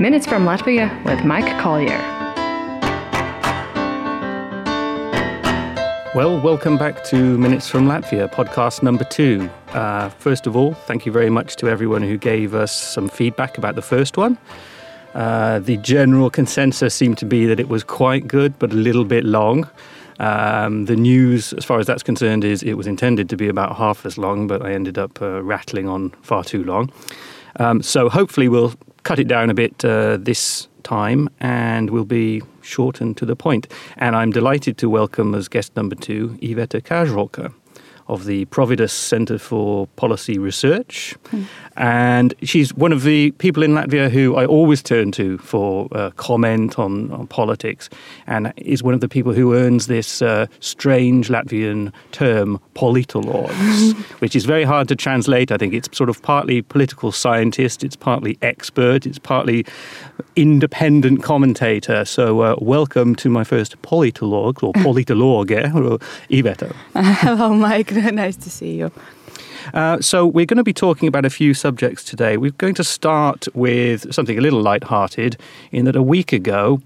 Minutes from Latvia with Mike Collier. Well, welcome back to Minutes from Latvia, podcast number two. Uh, first of all, thank you very much to everyone who gave us some feedback about the first one. Uh, the general consensus seemed to be that it was quite good, but a little bit long. Um, the news, as far as that's concerned, is it was intended to be about half as long, but I ended up uh, rattling on far too long. Um, so hopefully we'll cut it down a bit uh, this time and we'll be short and to the point. And I'm delighted to welcome as guest number two Iveta Kažoka of the Providus Centre for Policy Research. Mm. And she's one of the people in Latvia who I always turn to for uh, comment on, on, politics, and is one of the people who earns this uh, strange Latvian term, politologs, which is very hard to translate. I think it's sort of partly political scientist, it's partly expert, it's partly independent commentator. So, uh, welcome to my first politolog or politologe, Iveta. Hello, Mike. nice to see you. Uh, so, we're going to be talking about a few subjects today. We're going to start with something a little light-hearted, in that a week ago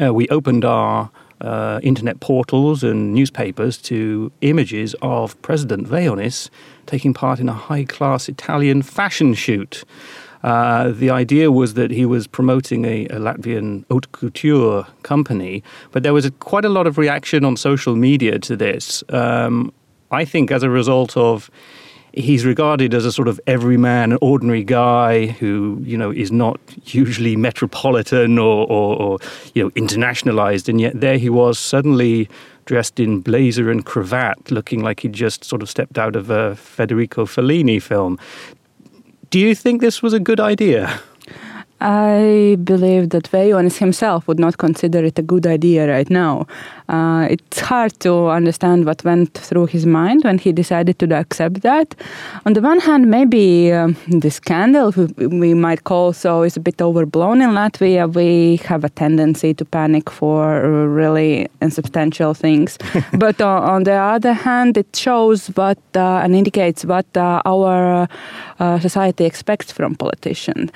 uh, we opened our uh, internet portals and newspapers to images of President Vējonis taking part in a high class Italian fashion shoot. Uh, the idea was that he was promoting a, a, Latvian haute couture company, but there was a, quite a lot of reaction on social media to this. Um, I think as a result of he's regarded as a sort of everyman, ordinary guy who you know is not usually metropolitan or, or, or, you know internationalized, and yet there he was suddenly dressed in blazer and cravat, looking like he'd just sort of stepped out of a Federico Fellini film. Do you think this was a good idea? I believe that Vējonis himself would not consider it a good idea right now. Uh, it's hard to understand what went through his mind when he decided to accept that. On the one hand, maybe um, the scandal, we might call so, is a bit overblown in Latvia. We have a tendency to panic for really insubstantial things. but uh, on the other hand, it shows what uh, and indicates what uh, our uh, society expects from politicians.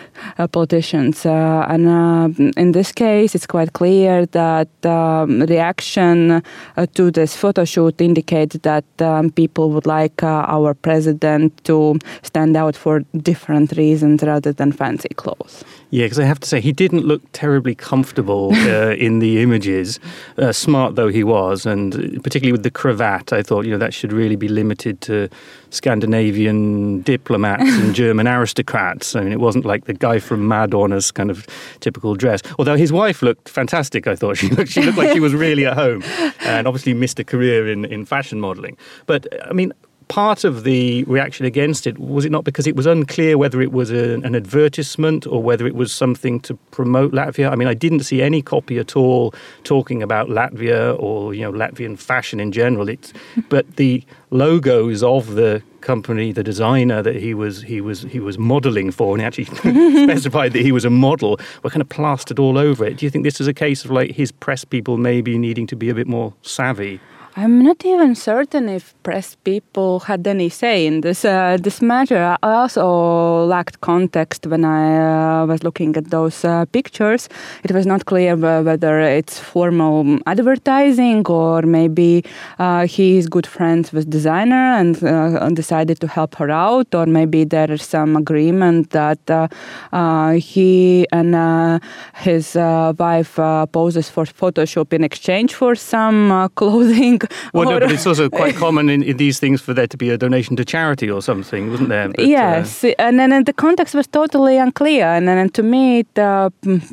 Politicians. and in this case, it's quite clear that um, reaction uh, to this photo shoot indicates that um, people would like uh, our president to stand out for different reasons rather than fancy clothes. Yeah, because I have to say, he didn't look terribly comfortable uh, in the images, uh, smart though he was, and particularly with the cravat, I thought, you know, that should really be limited to Scandinavian diplomats and German aristocrats. I mean, it wasn't like the guy from Madonna's kind of typical dress. Although his wife looked fantastic, I thought. She looked, she looked like she was really at home and obviously missed a career in, in fashion modeling. But, I mean, part of the reaction against it was it not because it was unclear whether it was a, an advertisement or whether it was something to promote Latvia? I mean, I didn't see any copy at all talking about Latvia or you know Latvian fashion in general. It's but the logos of the company, the designer that he was he was he was modelling for, and he actually specified that he was a model, were kind of plastered all over it. Do you think this is a case of like his press people maybe needing to be a bit more savvy? I'm not even certain if press people had any say in this uh, this matter. I also lacked context when I uh, was looking at those uh, pictures. It was not clear whether it's formal advertising or maybe uh, he is good friends with designer and uh, decided to help her out, or maybe there is some agreement that uh, he and his wife poses for Photoshop in exchange for some clothing well, no, but it's also quite common in, in, these things for there to be a donation to charity or something, wasn't there? But, yes, uh, and then and the context was totally unclear, and then and to me it, uh,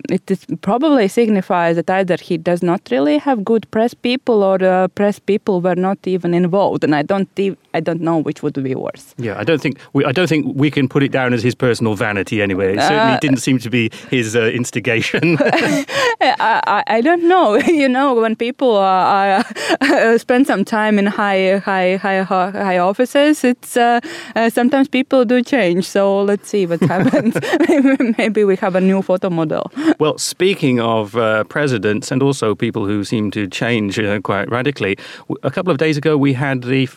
it probably signifies that either he does not really have good press people, or uh, press people were not even involved, and I don't I don't know which would be worse. Yeah, I don't think we I don't think we can put it down as his personal vanity anyway. It certainly uh, didn't seem to be his uh, instigation. I, I, don't know. you know, when people spend some time in high high high high offices, it's uh, uh, sometimes people do change. So let's see what happens. Maybe we have a new photo model. Well, speaking of uh, presidents and also people who seem to change uh, quite radically, a couple of days ago we had the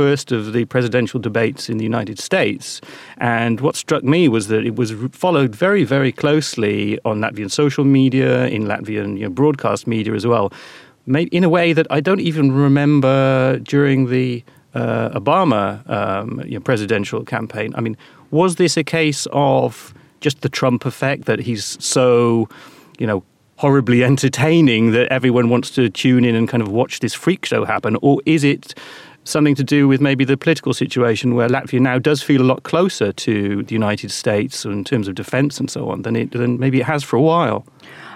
first of the presidential debates in the United States. And what struck me was that it was followed very, very closely on Latvian social media, in Latvian you know, broadcast media as well, in a way that I don't even remember during the uh, Obama um, you know, presidential campaign. I mean, was this a case of just the Trump effect that he's so, you know, horribly entertaining that everyone wants to tune in and kind of watch this freak show happen? Or is it something to do with maybe the political situation where Latvia now does feel a lot closer to the United States in terms of defense and so on than, it, than maybe it has for a while?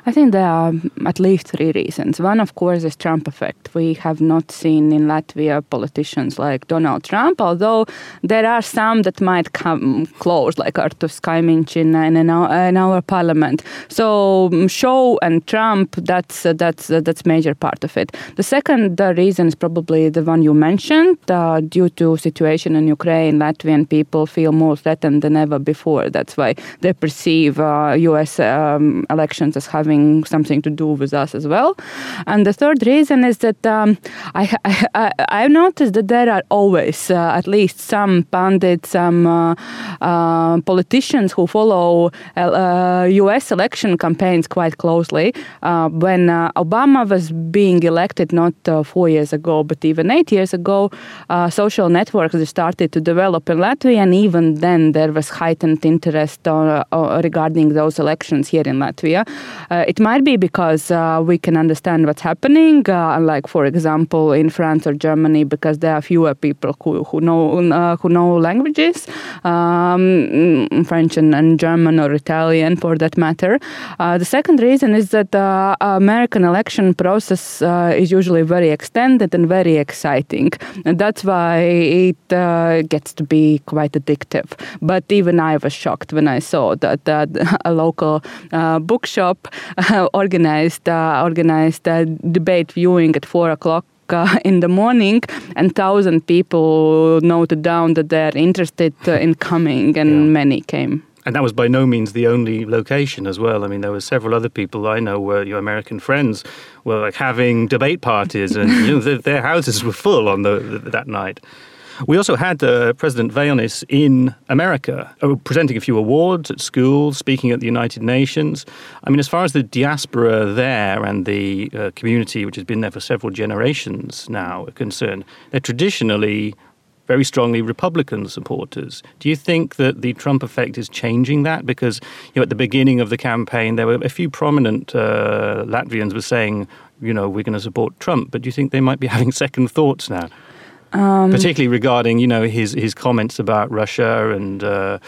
I think there are at least three reasons. One, of course, is Trump effect. We have not seen in Latvia politicians like Donald Trump, although there are some that might come close, like Artūrs Kaimiņš in, in, our, in our parliament. So mm, Show and Trump, that's uh, that's uh, that's major part of it. The second uh, reason is probably the one you mentioned. Uh, due to situation in Ukraine, Latvian people feel more threatened than ever before. That's why they perceive U.S. Uh, um, elections as having having something to do with us as well. And the third reason is that um, I, I, I, noticed that there are always uh, at least some pundits, some uh, uh, politicians who follow US uh, election campaigns quite closely. Uh, when uh, Obama was being elected, not four years ago, but even eight years ago, social networks started to develop in Latvia, and even then there was heightened interest regarding those elections here in Latvia. Uh, it might be because uh, we can understand what's happening, uh, like for example in France or Germany, because there are fewer people who, who know who know languages, um, French and, and, German or Italian for that matter. the second reason is that the American election process is usually very extended and very exciting, and that's why it gets to be quite addictive. But even I was shocked when I saw that, that a local bookshop organized uh, organized a debate viewing at four o'clock uh, in the morning, and thousand people noted down that they're interested uh, in coming, and yeah. many came. And that was by no means the only location as well. I mean, there were several other people I know where your American friends were like having debate parties, and you know, their, their houses were full on the, that night. We also had uh, President Vējonis in America, uh, presenting a few awards at schools, speaking at the United Nations. I mean, as far as the diaspora there and the uh, community, which has been there for several generations now, are concerned, they're traditionally very strongly Republican supporters. Do you think that the Trump effect is changing that? Because you know, at the beginning of the campaign, there were a few prominent uh, Latvians were saying, you know, we're going to support Trump. But do you think they might be having second thoughts now? Um, Particularly regarding, you know, his his comments about Russia and uh, uh,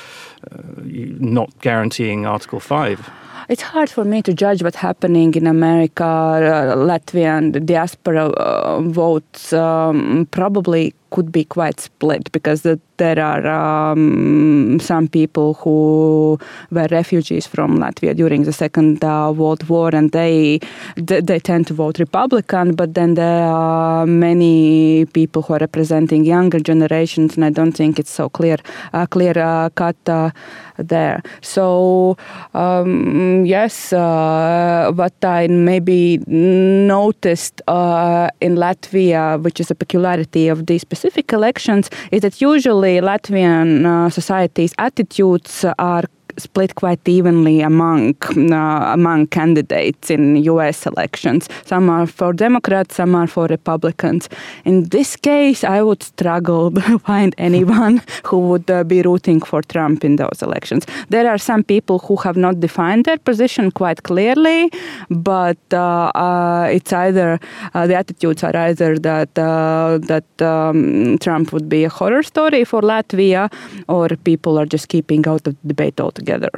not guaranteeing Article Five. It's hard for me to judge what's happening in America. Uh, Latvian diaspora uh, votes um, probably could be quite split because the, there are um, some people who were refugees from Latvia during the Second uh, World War, and they, they, they tend to vote Republican. But then there are many people who are representing younger generations, and I don't think it's so clear uh, clear uh, cut uh, there. So um, yes, uh, what I maybe noticed uh, in Latvia, which is a peculiarity of these specific elections is that usually Latvian uh, society's attitudes are split quite evenly among uh, among candidates in U.S. elections. Some are for Democrats, some are for Republicans. In this case, I would struggle to find anyone who would uh, be rooting for Trump in those elections. There are some people who have not defined their position quite clearly, but uh, it's either the attitudes are either that that um, Trump would be a horror story for Latvia, or people are just keeping out of the debate altogether together.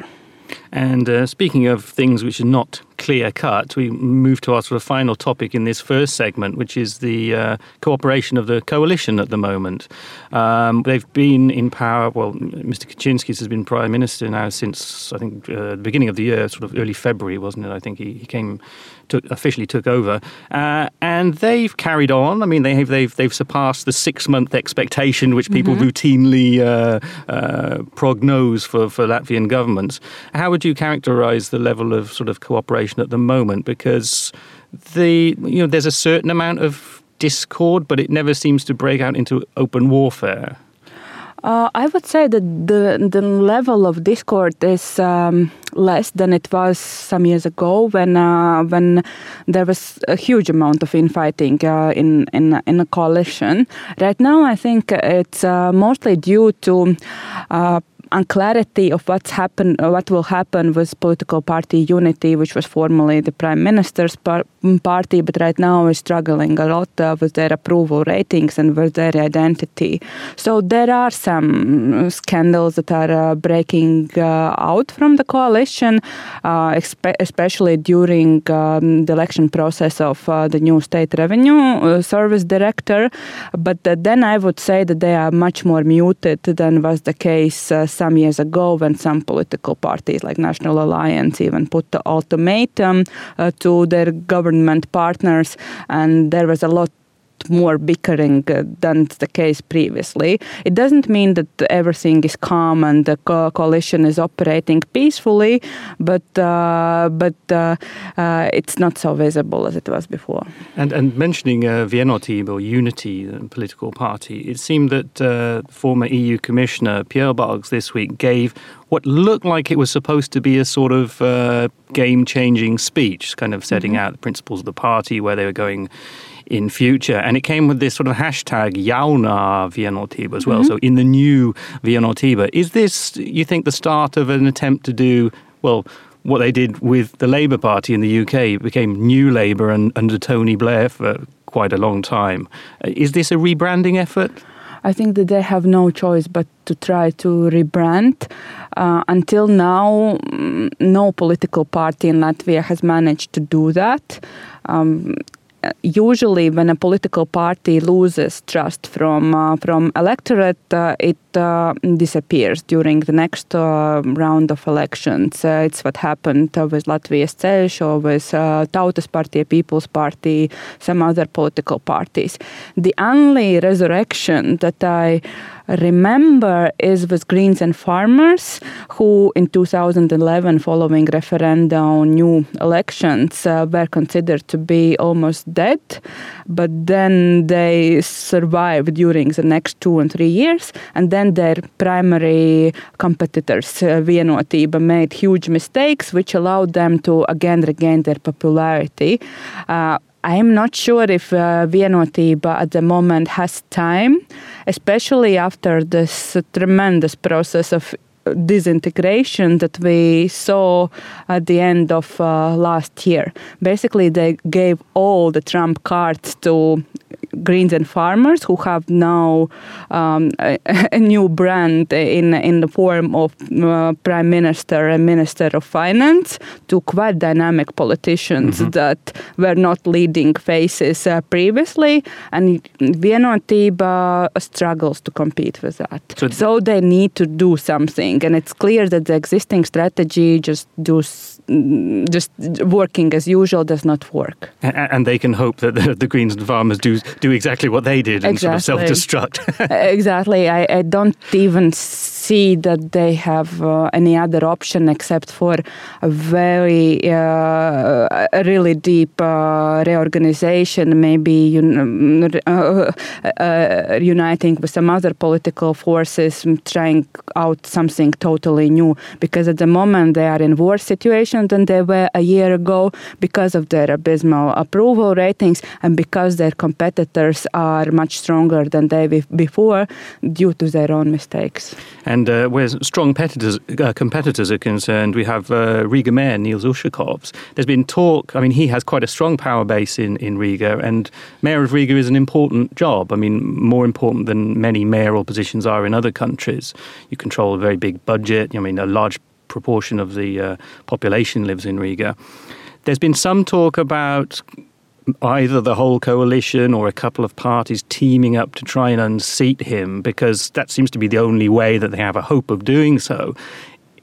And uh, speaking of things which are not clear cut, we move to our sort of final topic in this first segment, which is the uh, cooperation of the coalition at the moment. Um, they've been in power, well, Mr. Kučinskis has been prime minister now since, I think, uh, the beginning of the year, sort of early February, wasn't it? I think he, he came, took, officially took over. Uh, and they've carried on. I mean, they have, they've, they've surpassed the six month expectation which people mm-hmm. routinely uh, uh, prognose for, for Latvian governments. How would you characterize the level of sort of cooperation at the moment? Because the you know there's a certain amount of discord, but it never seems to break out into open warfare. Uh, I would say that the the level of discord is um, less than it was some years ago when uh, when there was a huge amount of infighting uh, in in in a coalition. Right now, I think it's uh, mostly due to uh, unclarity of what's happen, what will happen with political party unity, which was formerly the prime minister's par- party, but right now is struggling a lot uh, with their approval ratings and with their identity. So there are some scandals that are uh, breaking uh, out from the coalition, uh, especially during um, the election process of uh, the new state revenue service director. But then I would say that they are much more muted than was the case some years ago when some political parties like National Alliance even put the ultimatum uh, to their government partners, and there was a lot more bickering uh, than the case previously. It doesn't mean that everything is calm and the co- coalition is operating peacefully, but uh, but uh, uh it's not so visible as it was before. And and mentioning uh, Vienotība or Unity, the political party, it seemed that uh, former EU Commissioner Piebalgs this week gave what looked like it was supposed to be a sort of uh, game-changing speech, kind of setting mm-hmm. out the principles of the party, where they were going in future. And it came with this sort of hashtag Jauna Vienotība as well. Mm-hmm. So in the new Vienotība. Is this, you think, the start of an attempt to do, well, what they did with the Labour Party in the UK? It became New Labour and, under Tony Blair for quite a long time. Is this a rebranding effort? I think that they have no choice but to try to rebrand. Uh, until now, mm, no political party in Latvia has managed to do that. Um, usually when a political party loses trust from uh, from electorate, uh, it uh, disappears during the next uh, round of elections. Uh, it's what happened with Latvijas Ceļš or with uh, Tautas Party, People's Party, some other political parties. The only resurrection that I remember is with Greens and Farmers, who in 2011, following referenda on new elections, uh, were considered to be almost dead. But then they survived during the next two and three years. And then their primary competitors, uh, Vienotība, made huge mistakes, which allowed them to again regain their popularity. Uh, I'm not sure if uh, Vienotība at the moment has time, especially after this tremendous process of disintegration that we saw at the end of uh, last year. Basically, they gave all the trump cards to Greens and Farmers, who have now um, a, a, new brand in in the form of uh, Prime Minister and Minister of Finance, to quite dynamic politicians mm-hmm. that were not leading faces uh, previously, and Vienotība struggles to compete with that. So, so, they need to do something, and it's clear that the existing strategy just does just working as usual does not work. And, and they can hope that the, the Greens and Farmers do do exactly what they did and exactly. sort of self-destruct. exactly. I, I, don't even see that they have uh, any other option except for a very uh, a really deep uh, reorganization, maybe un- uh, uh, uniting with some other political forces, trying out something totally new. Because at the moment they are in war situation than they were a year ago because of their abysmal approval ratings and because their competitors are much stronger than they were before due to their own mistakes. And uh, where strong competitors, uh, competitors are concerned, we have uh, Riga Mayor Nils Ušakovs. There's been talk, I mean, he has quite a strong power base in, in Riga, and Mayor of Riga is an important job. I mean, more important than many mayoral positions are in other countries. You control a very big budget, I mean, a large proportion of the uh, population lives in Riga. There's been some talk about either the whole coalition or a couple of parties teaming up to try and unseat him because that seems to be the only way that they have a hope of doing so.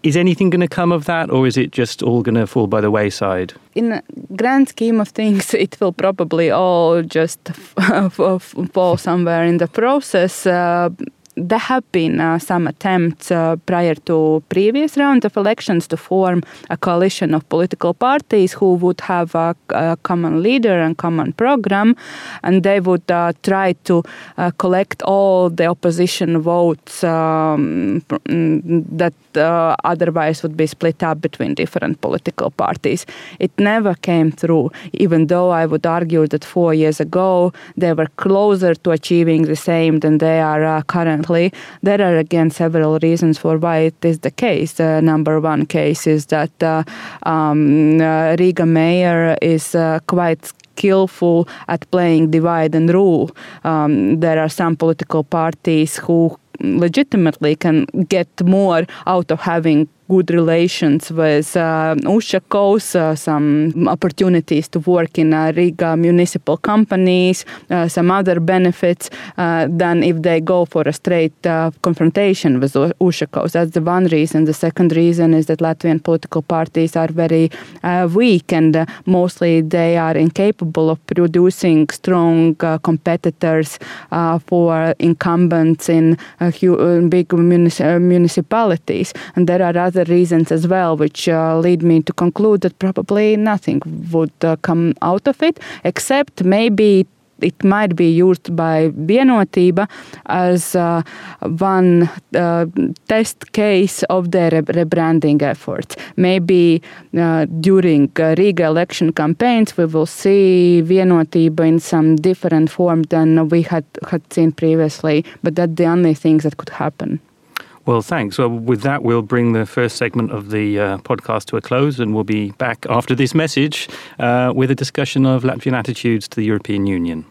Is anything going to come of that, or is it just all going to fall by the wayside? In the grand scheme of things, it will probably all just fall somewhere in the process. Uh, there have been uh, some attempts uh, prior to previous rounds of elections to form a coalition of political parties who would have a, a common leader and common program, and they would uh, try to uh, collect all the opposition votes um, that uh, otherwise would be split up between different political parties. It never came through, even though I would argue that four years ago they were closer to achieving the same than they are uh, currently. There are again several reasons for why it is the case. The number one case is that uh, um, uh, Riga mayor is uh, quite skillful at playing divide and rule. Um, there are some political parties who legitimately can get more out of having good relations with uh, Ušakovs, uh, some opportunities to work in uh, Riga municipal companies, uh, some other benefits uh, than if they go for a straight uh, confrontation with Ušakovs. That's the one reason. The second reason is that Latvian political parties are very weak and mostly they are incapable of producing strong competitors for incumbents in big munici- municipalities. And there are other reasons as well, which uh, lead me to conclude that probably nothing would uh, come out of it, except maybe it might be used by Vienotība as uh, one uh, test case of their rebranding efforts. Maybe uh, during uh, Riga election campaigns, we will see Vienotība in some different form than we had, had seen previously, but that's the only thing that could happen. Well, thanks. Well, with that, we'll bring the first segment of the uh, podcast to a close, and we'll be back after this message uh, with a discussion of Latvian attitudes to the European Union.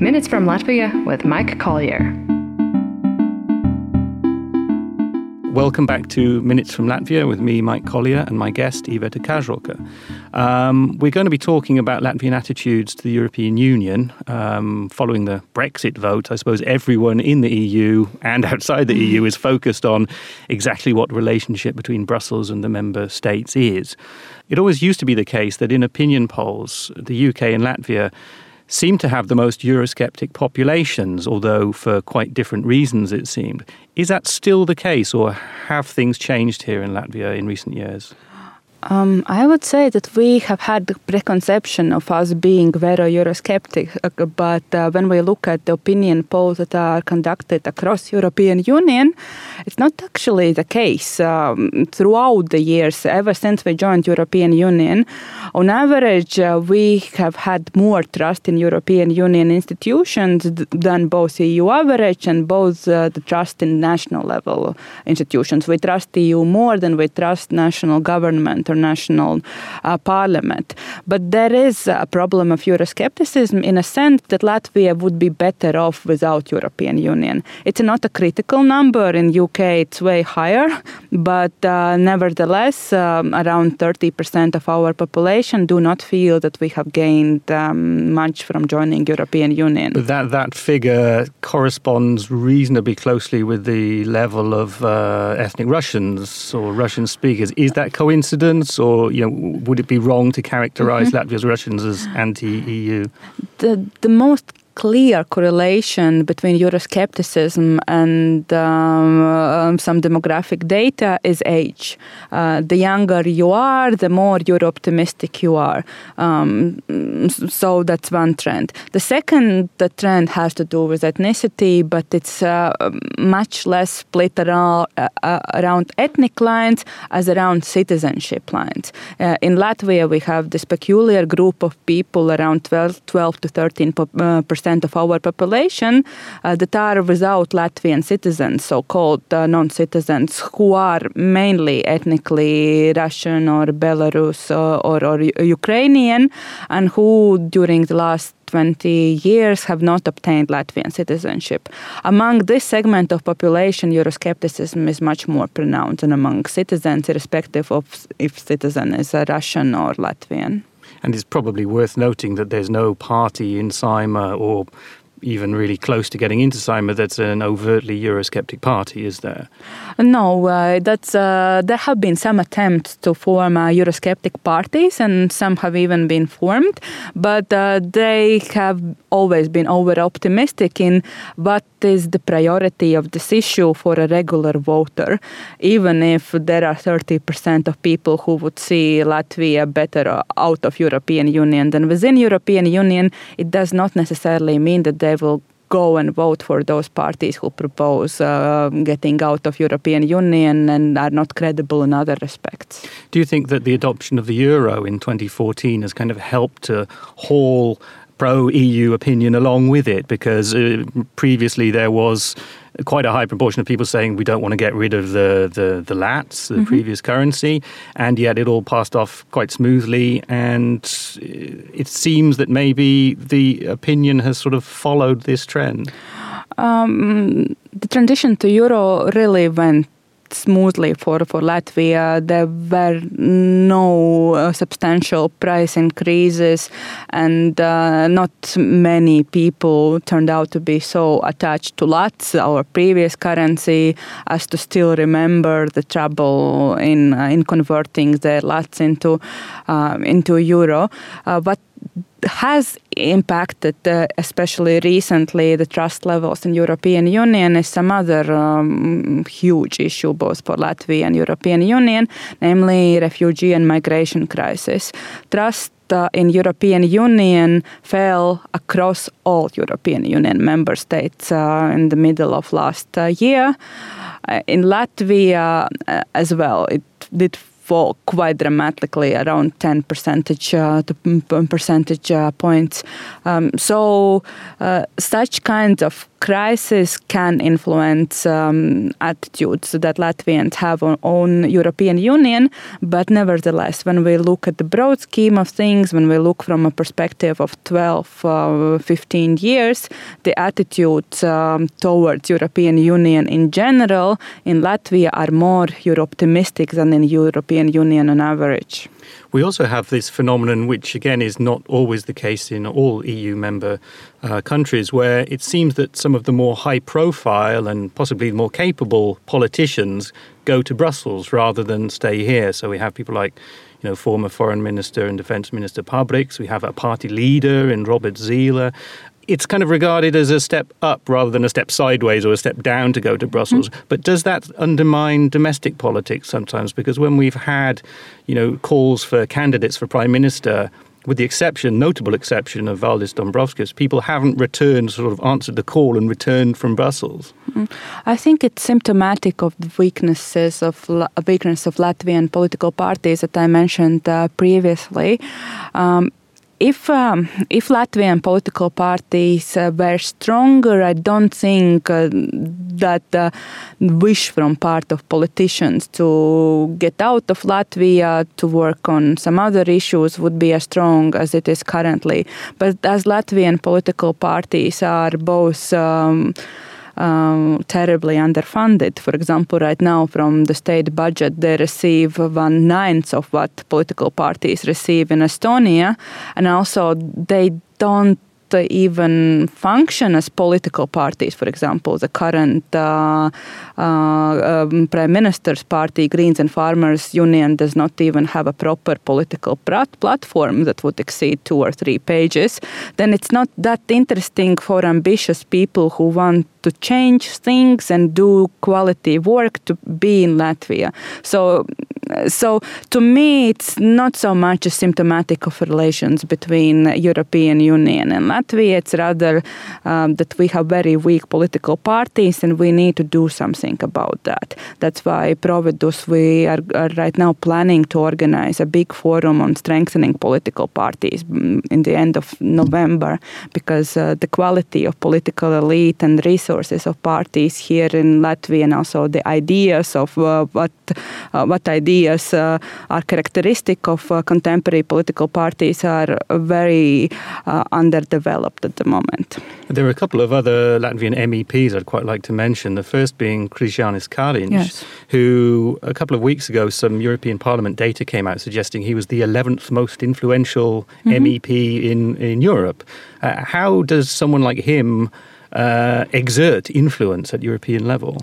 Minutes from Latvia with Mike Collier. Welcome back to Minutes from Latvia with me, Mike Collier, and my guest, Iveta Kažoka. Um, we're going to be talking about Latvian attitudes to the European Union um, following the Brexit vote. I suppose everyone in the EU and outside the EU is focused on exactly what relationship between Brussels and the member states is. It always used to be the case that in opinion polls, the UK and Latvia seem to have the most Eurosceptic populations, although for quite different reasons, it seemed. Is that still the case, or have things changed here in Latvia in recent years? Um, I would say that we have had the preconception of us being very Eurosceptic, uh, but uh, when we look at the opinion polls that are conducted across European Union, it's not actually the case. Um, throughout the years, ever since we joined European Union, on average, uh, we have had more trust in European Union institutions than both EU average and both uh, the trust in national level institutions. We trust EU more than we trust national government international uh, parliament. But there is a problem of Euroscepticism in a sense that Latvia would be better off without European Union. It's not a critical number in UK; it's way higher, but uh, nevertheless, um, around 30% of our population do not feel that we have gained um, much from joining European Union. But that that figure corresponds reasonably closely with the level of uh, ethnic Russians or Russian speakers. Is that coincidence? Or you know, would it be wrong to characterize mm-hmm. Latvia's Russians as anti-EU? The the most clear correlation between Euroscepticism and um, um, some demographic data is age. Uh, the younger you are, the more Euro optimistic you are. Um, so that's one trend. The second the trend has to do with ethnicity, but it's uh, much less split around, uh, uh around ethnic lines as around citizenship lines. Uh, in Latvia, we have this peculiar group of people around 12, 12 to 13 uh, percent of our population uh, that are without Latvian citizens, so called uh, non citizens, who are mainly ethnically Russian or Belarus or, or, or Ukrainian, and who during the last 20 years have not obtained Latvian citizenship. Among this segment of population, Euroscepticism is much more pronounced than among citizens, irrespective of if citizen is a Russian or Latvian. And it's probably worth noting that there's no party in Saeima or even really close to getting into Saeima that's an overtly Eurosceptic party, is there? No, uh, that's uh, there have been some attempts to form uh, Eurosceptic parties, and some have even been formed, but uh, they have always been over optimistic in what is the priority of this issue for a regular voter, even if there are 30% of people who would see Latvia better out of European Union than within European Union, it does not necessarily mean that they will go and vote for those parties who propose uh, getting out of European Union and are not credible in other respects. Do you think that the adoption of the euro in 2014 has kind of helped to haul pro EU opinion along with it because uh, previously there was quite a high proportion of people saying we don't want to get rid of the the, the lats, the mm-hmm. previous currency, and yet it all passed off quite smoothly. And it seems that maybe the opinion has sort of followed this trend. Um, the transition to euro really went smoothly for, for Latvia. There were no uh, substantial price increases, and uh, not many people turned out to be so attached to Lats, our previous currency, as to still remember the trouble in uh, in converting the Lats into uh, into euro. But has impacted, uh, especially recently, the trust levels in European Union is some other um, huge issue both for Latvia and European Union, namely refugee and migration crisis. Trust uh, in European Union fell across all European Union member states uh, in the middle of last uh, year. Uh, in Latvia as well, it did fall quite dramatically, around 10 percentage uh, percentage uh, points. Um, so uh, such kinds of crisis can influence um, attitudes that Latvians have on, on European Union. But nevertheless, when we look at the broad scheme of things, when we look from a perspective of 12, uh, 15 years, the attitudes um, towards European Union in general in Latvia are more Euro-optimistic than in European Union on average. We also have this phenomenon, which again is not always the case in all EU member uh, countries, where it seems that some of the more high profile and possibly more capable politicians go to Brussels rather than stay here. So we have people like you know, former Foreign Minister and Defence Minister Pabriks. We have a party leader in Robert Zīle it's kind of regarded as a step up rather than a step sideways or a step down to go to Brussels. Mm. But does that undermine domestic politics sometimes? Because when we've had, you know, calls for candidates for prime minister, with the exception, notable exception of Valdis Dombrovskis, people haven't returned, sort of answered the call and returned from Brussels. Mm. I think it's symptomatic of the weaknesses of weakness of Latvian political parties that I mentioned uh, previously. Um, if um, if Latvian political parties uh, were stronger, I don't think uh, that the wish from part of politicians to get out of Latvia to work on some other issues would be as strong as it is currently. But as Latvian political parties are both um, um, terribly underfunded. For example, right now from the state budget, they receive one ninth of what political parties receive in Estonia, and also they don't even function as political parties. For example, the current uh, uh, um, Prime Minister's party, Greens and Farmers Union, does not even have a proper political platform that would exceed two or three pages. Then it's not that interesting for ambitious people who want to change things and do quality work to be in Latvia. So so to me, it's not so much a symptomatic of relations between European Union and Latvia. It's rather um, that we have very weak political parties, and we need to do something about that. That's why Providus we are, are right now planning to organize a big forum on strengthening political parties mm, in the end of November, because uh, the quality of political elite and resources of parties here in Latvia, and also the ideas of uh, what uh, what ideas uh, are characteristic of uh, contemporary political parties are very uh, underdeveloped at the moment. There are a couple of other Latvian MEPs I'd quite like to mention. The first being Krišjānis Kariņš, Yes. who a couple of weeks ago some European Parliament data came out suggesting he was the 11th most influential MEP in, in Europe. Uh, how does someone like him uh, exert influence at European level?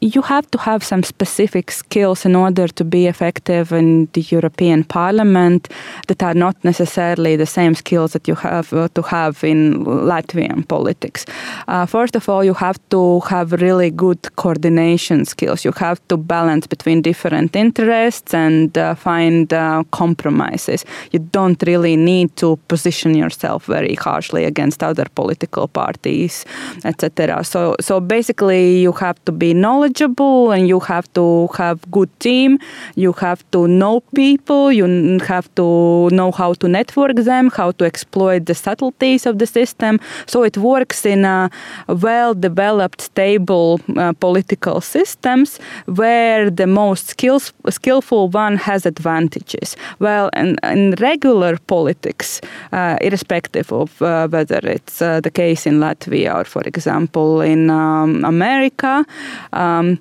You have to have some specific skills in order to be effective in the European Parliament that are not necessarily the same skills that you have uh, to have in Latvian politics. Uh, first of all, you have to have really good coordination skills. You have to balance between different interests and uh, find uh, compromises. You don't really need to position yourself very harshly against other political parties, etc. So, so basically, you have to be knowledgeable knowledgeable and you have to have good team you have to know people you have to know how to network them how to exploit the subtleties of the system. So it works in a well developed stable uh, political systems where the most skills, skillful one has advantages. Well in, in regular politics uh, irrespective of uh, whether it's uh, the case in Latvia or for example in um, America um,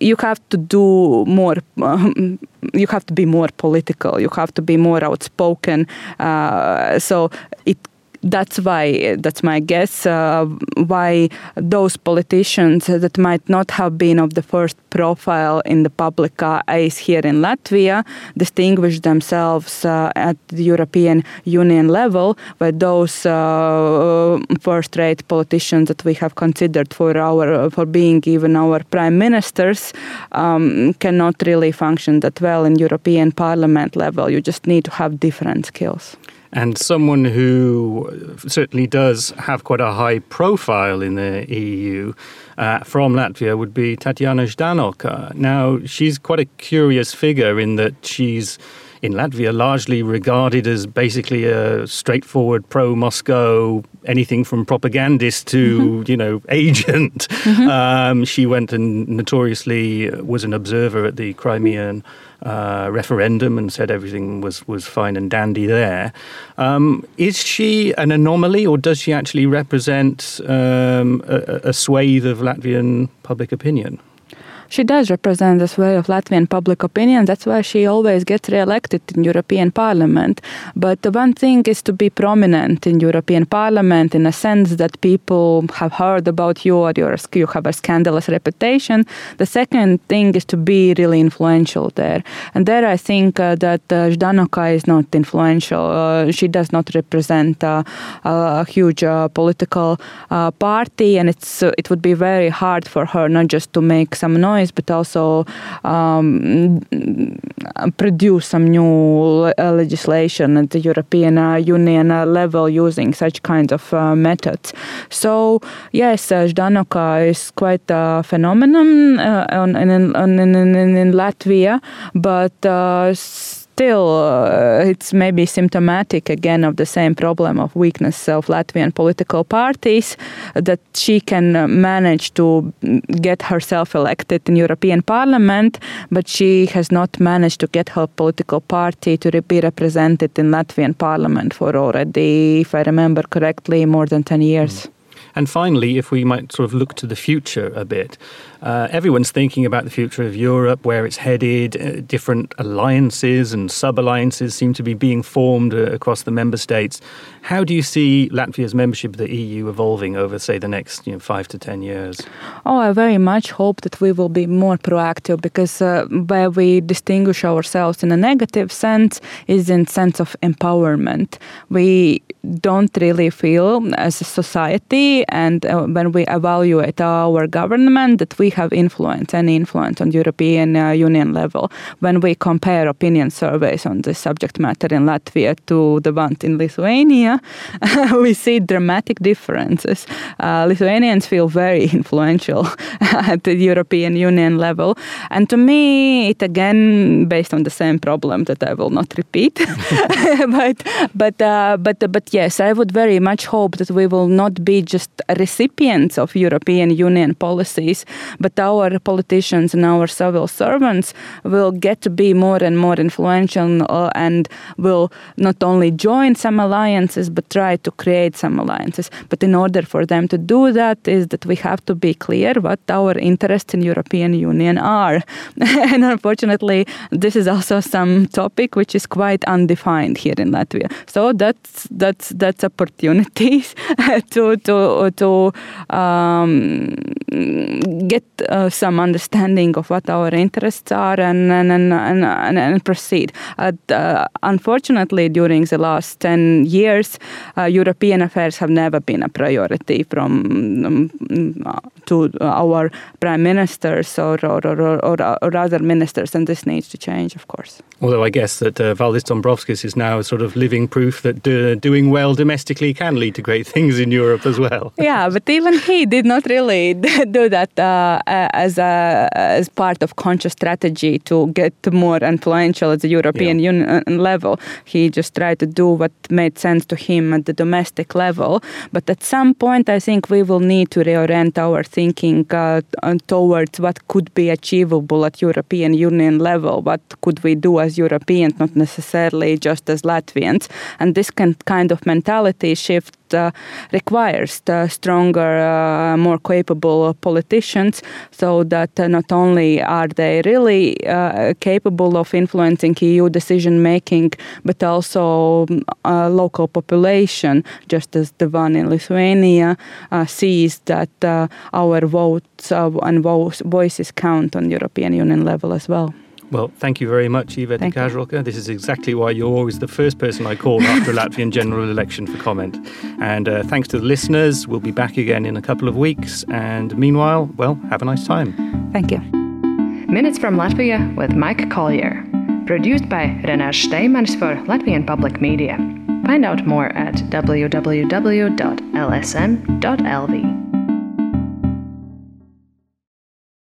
you have to do more. Um, you have to be more political. You have to be more outspoken. Uh, so it that's why that's my guess uh, why those politicians that might not have been of the first profile in the public eyes here in Latvia distinguish themselves uh, at the European Union level, where those uh, first-rate politicians that we have considered for our for being even our prime ministers um, cannot really function that well in European Parliament level. You just need to have different skills. And someone who certainly does have quite a high profile in the EU uh, from Latvia would be Tatiana Ždanoka. Now, she's quite a curious figure in that she's in Latvia largely regarded as basically a straightforward pro Moscow, anything from propagandist to, mm-hmm. you know, agent. Mm-hmm. Um, she went and notoriously was an observer at the Crimean uh, referendum and said everything was, was fine and dandy there. Um, is she an anomaly or does she actually represent um, a, a swathe of Latvian public opinion? She does represent the sway of Latvian public opinion. That's why she always gets re-elected in European Parliament. But the one thing is to be prominent in European Parliament in a sense that people have heard about you or you have a scandalous reputation. The second thing is to be really influential there. And there I think uh, that uh, Ždanoka is not influential. Uh, she does not represent uh, a huge uh, political uh, party and it's it would be very hard for her not just to make some noise but also um, produce some new legislation at the European uh, Union uh, level using such kinds of uh, methods. So yes, Ždanoka is quite a phenomenon on, in, in, in, in, Latvia, but still, uh, it's maybe symptomatic again of the same problem of weakness of Latvian political parties uh, that she can uh, manage to mm, get herself elected in European Parliament, but she has not managed to get her political party to be represented in Latvian Parliament for already, if I remember correctly, more than 10 years. Mm. And finally, if we might sort of look to the future a bit, uh, everyone's thinking about the future of Europe, where it's headed. Uh, different alliances and sub alliances seem to be being formed uh, across the member states. How do you see Latvia's membership of the EU evolving over, say, the next you know, five to ten years? Oh, I very much hope that we will be more proactive because uh, where we distinguish ourselves in a negative sense is in sense of empowerment. We don't really feel as a society and uh, when we evaluate our government that we have influence, any influence on European uh, Union level. When we compare opinion surveys on this subject matter in Latvia to the one in Lithuania, we see dramatic differences. Uh, Lithuanians feel very influential at the European Union level. And to me, it again, based on the same problem that I will not repeat. but, but, uh, but, but yes, I would very much hope that we will not be just recipients of European Union policies, but our politicians and our civil servants will get to be more and more influential uh, and will not only join some alliances but try to create some alliances. But in order for them to do that, is that we have to be clear what our interests in European Union are, and unfortunately, this is also some topic which is quite undefined here in Latvia. So that's that's that's opportunities to to to um, get uh, some understanding of what our interests are and and and, and, and proceed. Uh, unfortunately, during the last ten years, uh, European affairs have never been a priority from um, to our prime ministers or or, or, or, or other ministers, and this needs to change, of course. Although I guess that uh, Valdis Dombrovskis is now sort of living proof that uh, doing well domestically can lead to great things in Europe as well. yeah, but even he did not really do that uh, as a, as part of conscious strategy to get more influential at the European yeah. Union uh, level. He just tried to do what made sense to him at the domestic level. But at some point, I think we will need to reorient our thinking uh, towards what could be achievable at European Union level. What could we do as Europeans, not necessarily just as Latvians? And this can, kind of mentality shift uh, requires the stronger, uh, more capable politicians, so that uh, not only are they really uh, capable of influencing EU decision making, but also uh, local population, just as the one in Lithuania sees that our votes and voices count on European Union level as well. Well, thank you very much, Iveta Kažoka. This is exactly why you're always the first person I call after a Latvian general election for comment. And uh, thanks to the listeners. We'll be back again in a couple of weeks. And meanwhile, well, have a nice time. Thank you. Minutes from Latvia with Mike Collier. Produced by Renas Steimans for Latvian Public Media. Find out more at www.lsm.lv.